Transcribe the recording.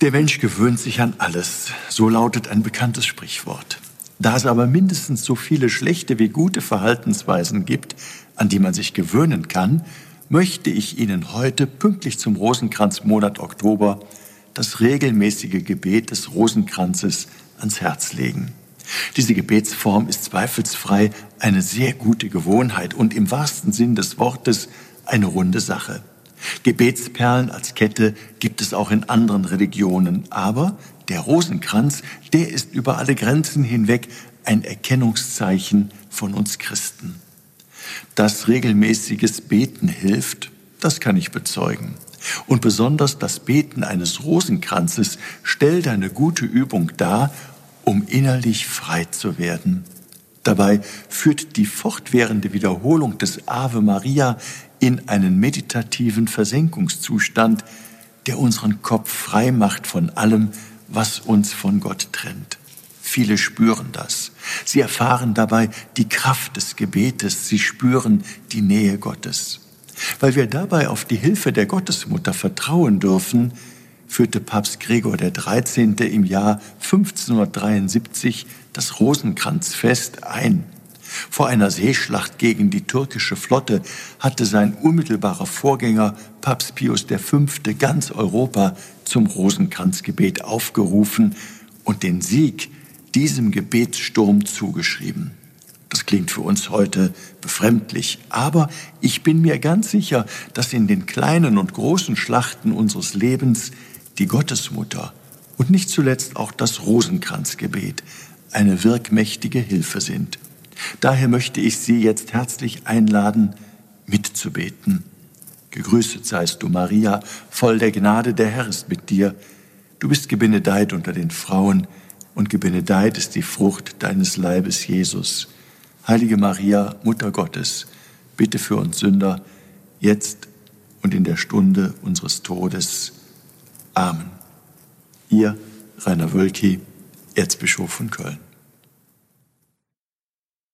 Der Mensch gewöhnt sich an alles, so lautet ein bekanntes Sprichwort. Da es aber mindestens so viele schlechte wie gute Verhaltensweisen gibt, an die man sich gewöhnen kann, möchte ich Ihnen heute pünktlich zum Rosenkranzmonat Oktober das regelmäßige Gebet des Rosenkranzes ans Herz legen. Diese Gebetsform ist zweifelsfrei eine sehr gute Gewohnheit und im wahrsten Sinn des Wortes eine runde Sache. Gebetsperlen als Kette gibt es auch in anderen Religionen, aber der Rosenkranz, der ist über alle Grenzen hinweg ein Erkennungszeichen von uns Christen. Dass regelmäßiges Beten hilft, das kann ich bezeugen. Und besonders das Beten eines Rosenkranzes stellt eine gute Übung dar, um innerlich frei zu werden. Dabei führt die fortwährende Wiederholung des Ave Maria in einen meditativen Versenkungszustand, der unseren Kopf frei macht von allem, was uns von Gott trennt. Viele spüren das. Sie erfahren dabei die Kraft des Gebetes. Sie spüren die Nähe Gottes. Weil wir dabei auf die Hilfe der Gottesmutter vertrauen dürfen, führte Papst Gregor XIII. im Jahr 1573 das Rosenkranzfest ein. Vor einer Seeschlacht gegen die türkische Flotte hatte sein unmittelbarer Vorgänger Papst Pius V. ganz Europa zum Rosenkranzgebet aufgerufen und den Sieg diesem Gebetssturm zugeschrieben. Das klingt für uns heute befremdlich, aber ich bin mir ganz sicher, dass in den kleinen und großen Schlachten unseres Lebens die Gottesmutter und nicht zuletzt auch das Rosenkranzgebet eine wirkmächtige Hilfe sind. Daher möchte ich Sie jetzt herzlich einladen, mitzubeten. Gegrüßet seist du, Maria, voll der Gnade, der Herr ist mit dir. Du bist gebenedeit unter den Frauen, und gebenedeit ist die Frucht deines Leibes, Jesus. Heilige Maria, Mutter Gottes, bitte für uns Sünder, jetzt und in der Stunde unseres Todes. Amen. Ihr, Rainer Wölki, Erzbischof von Köln.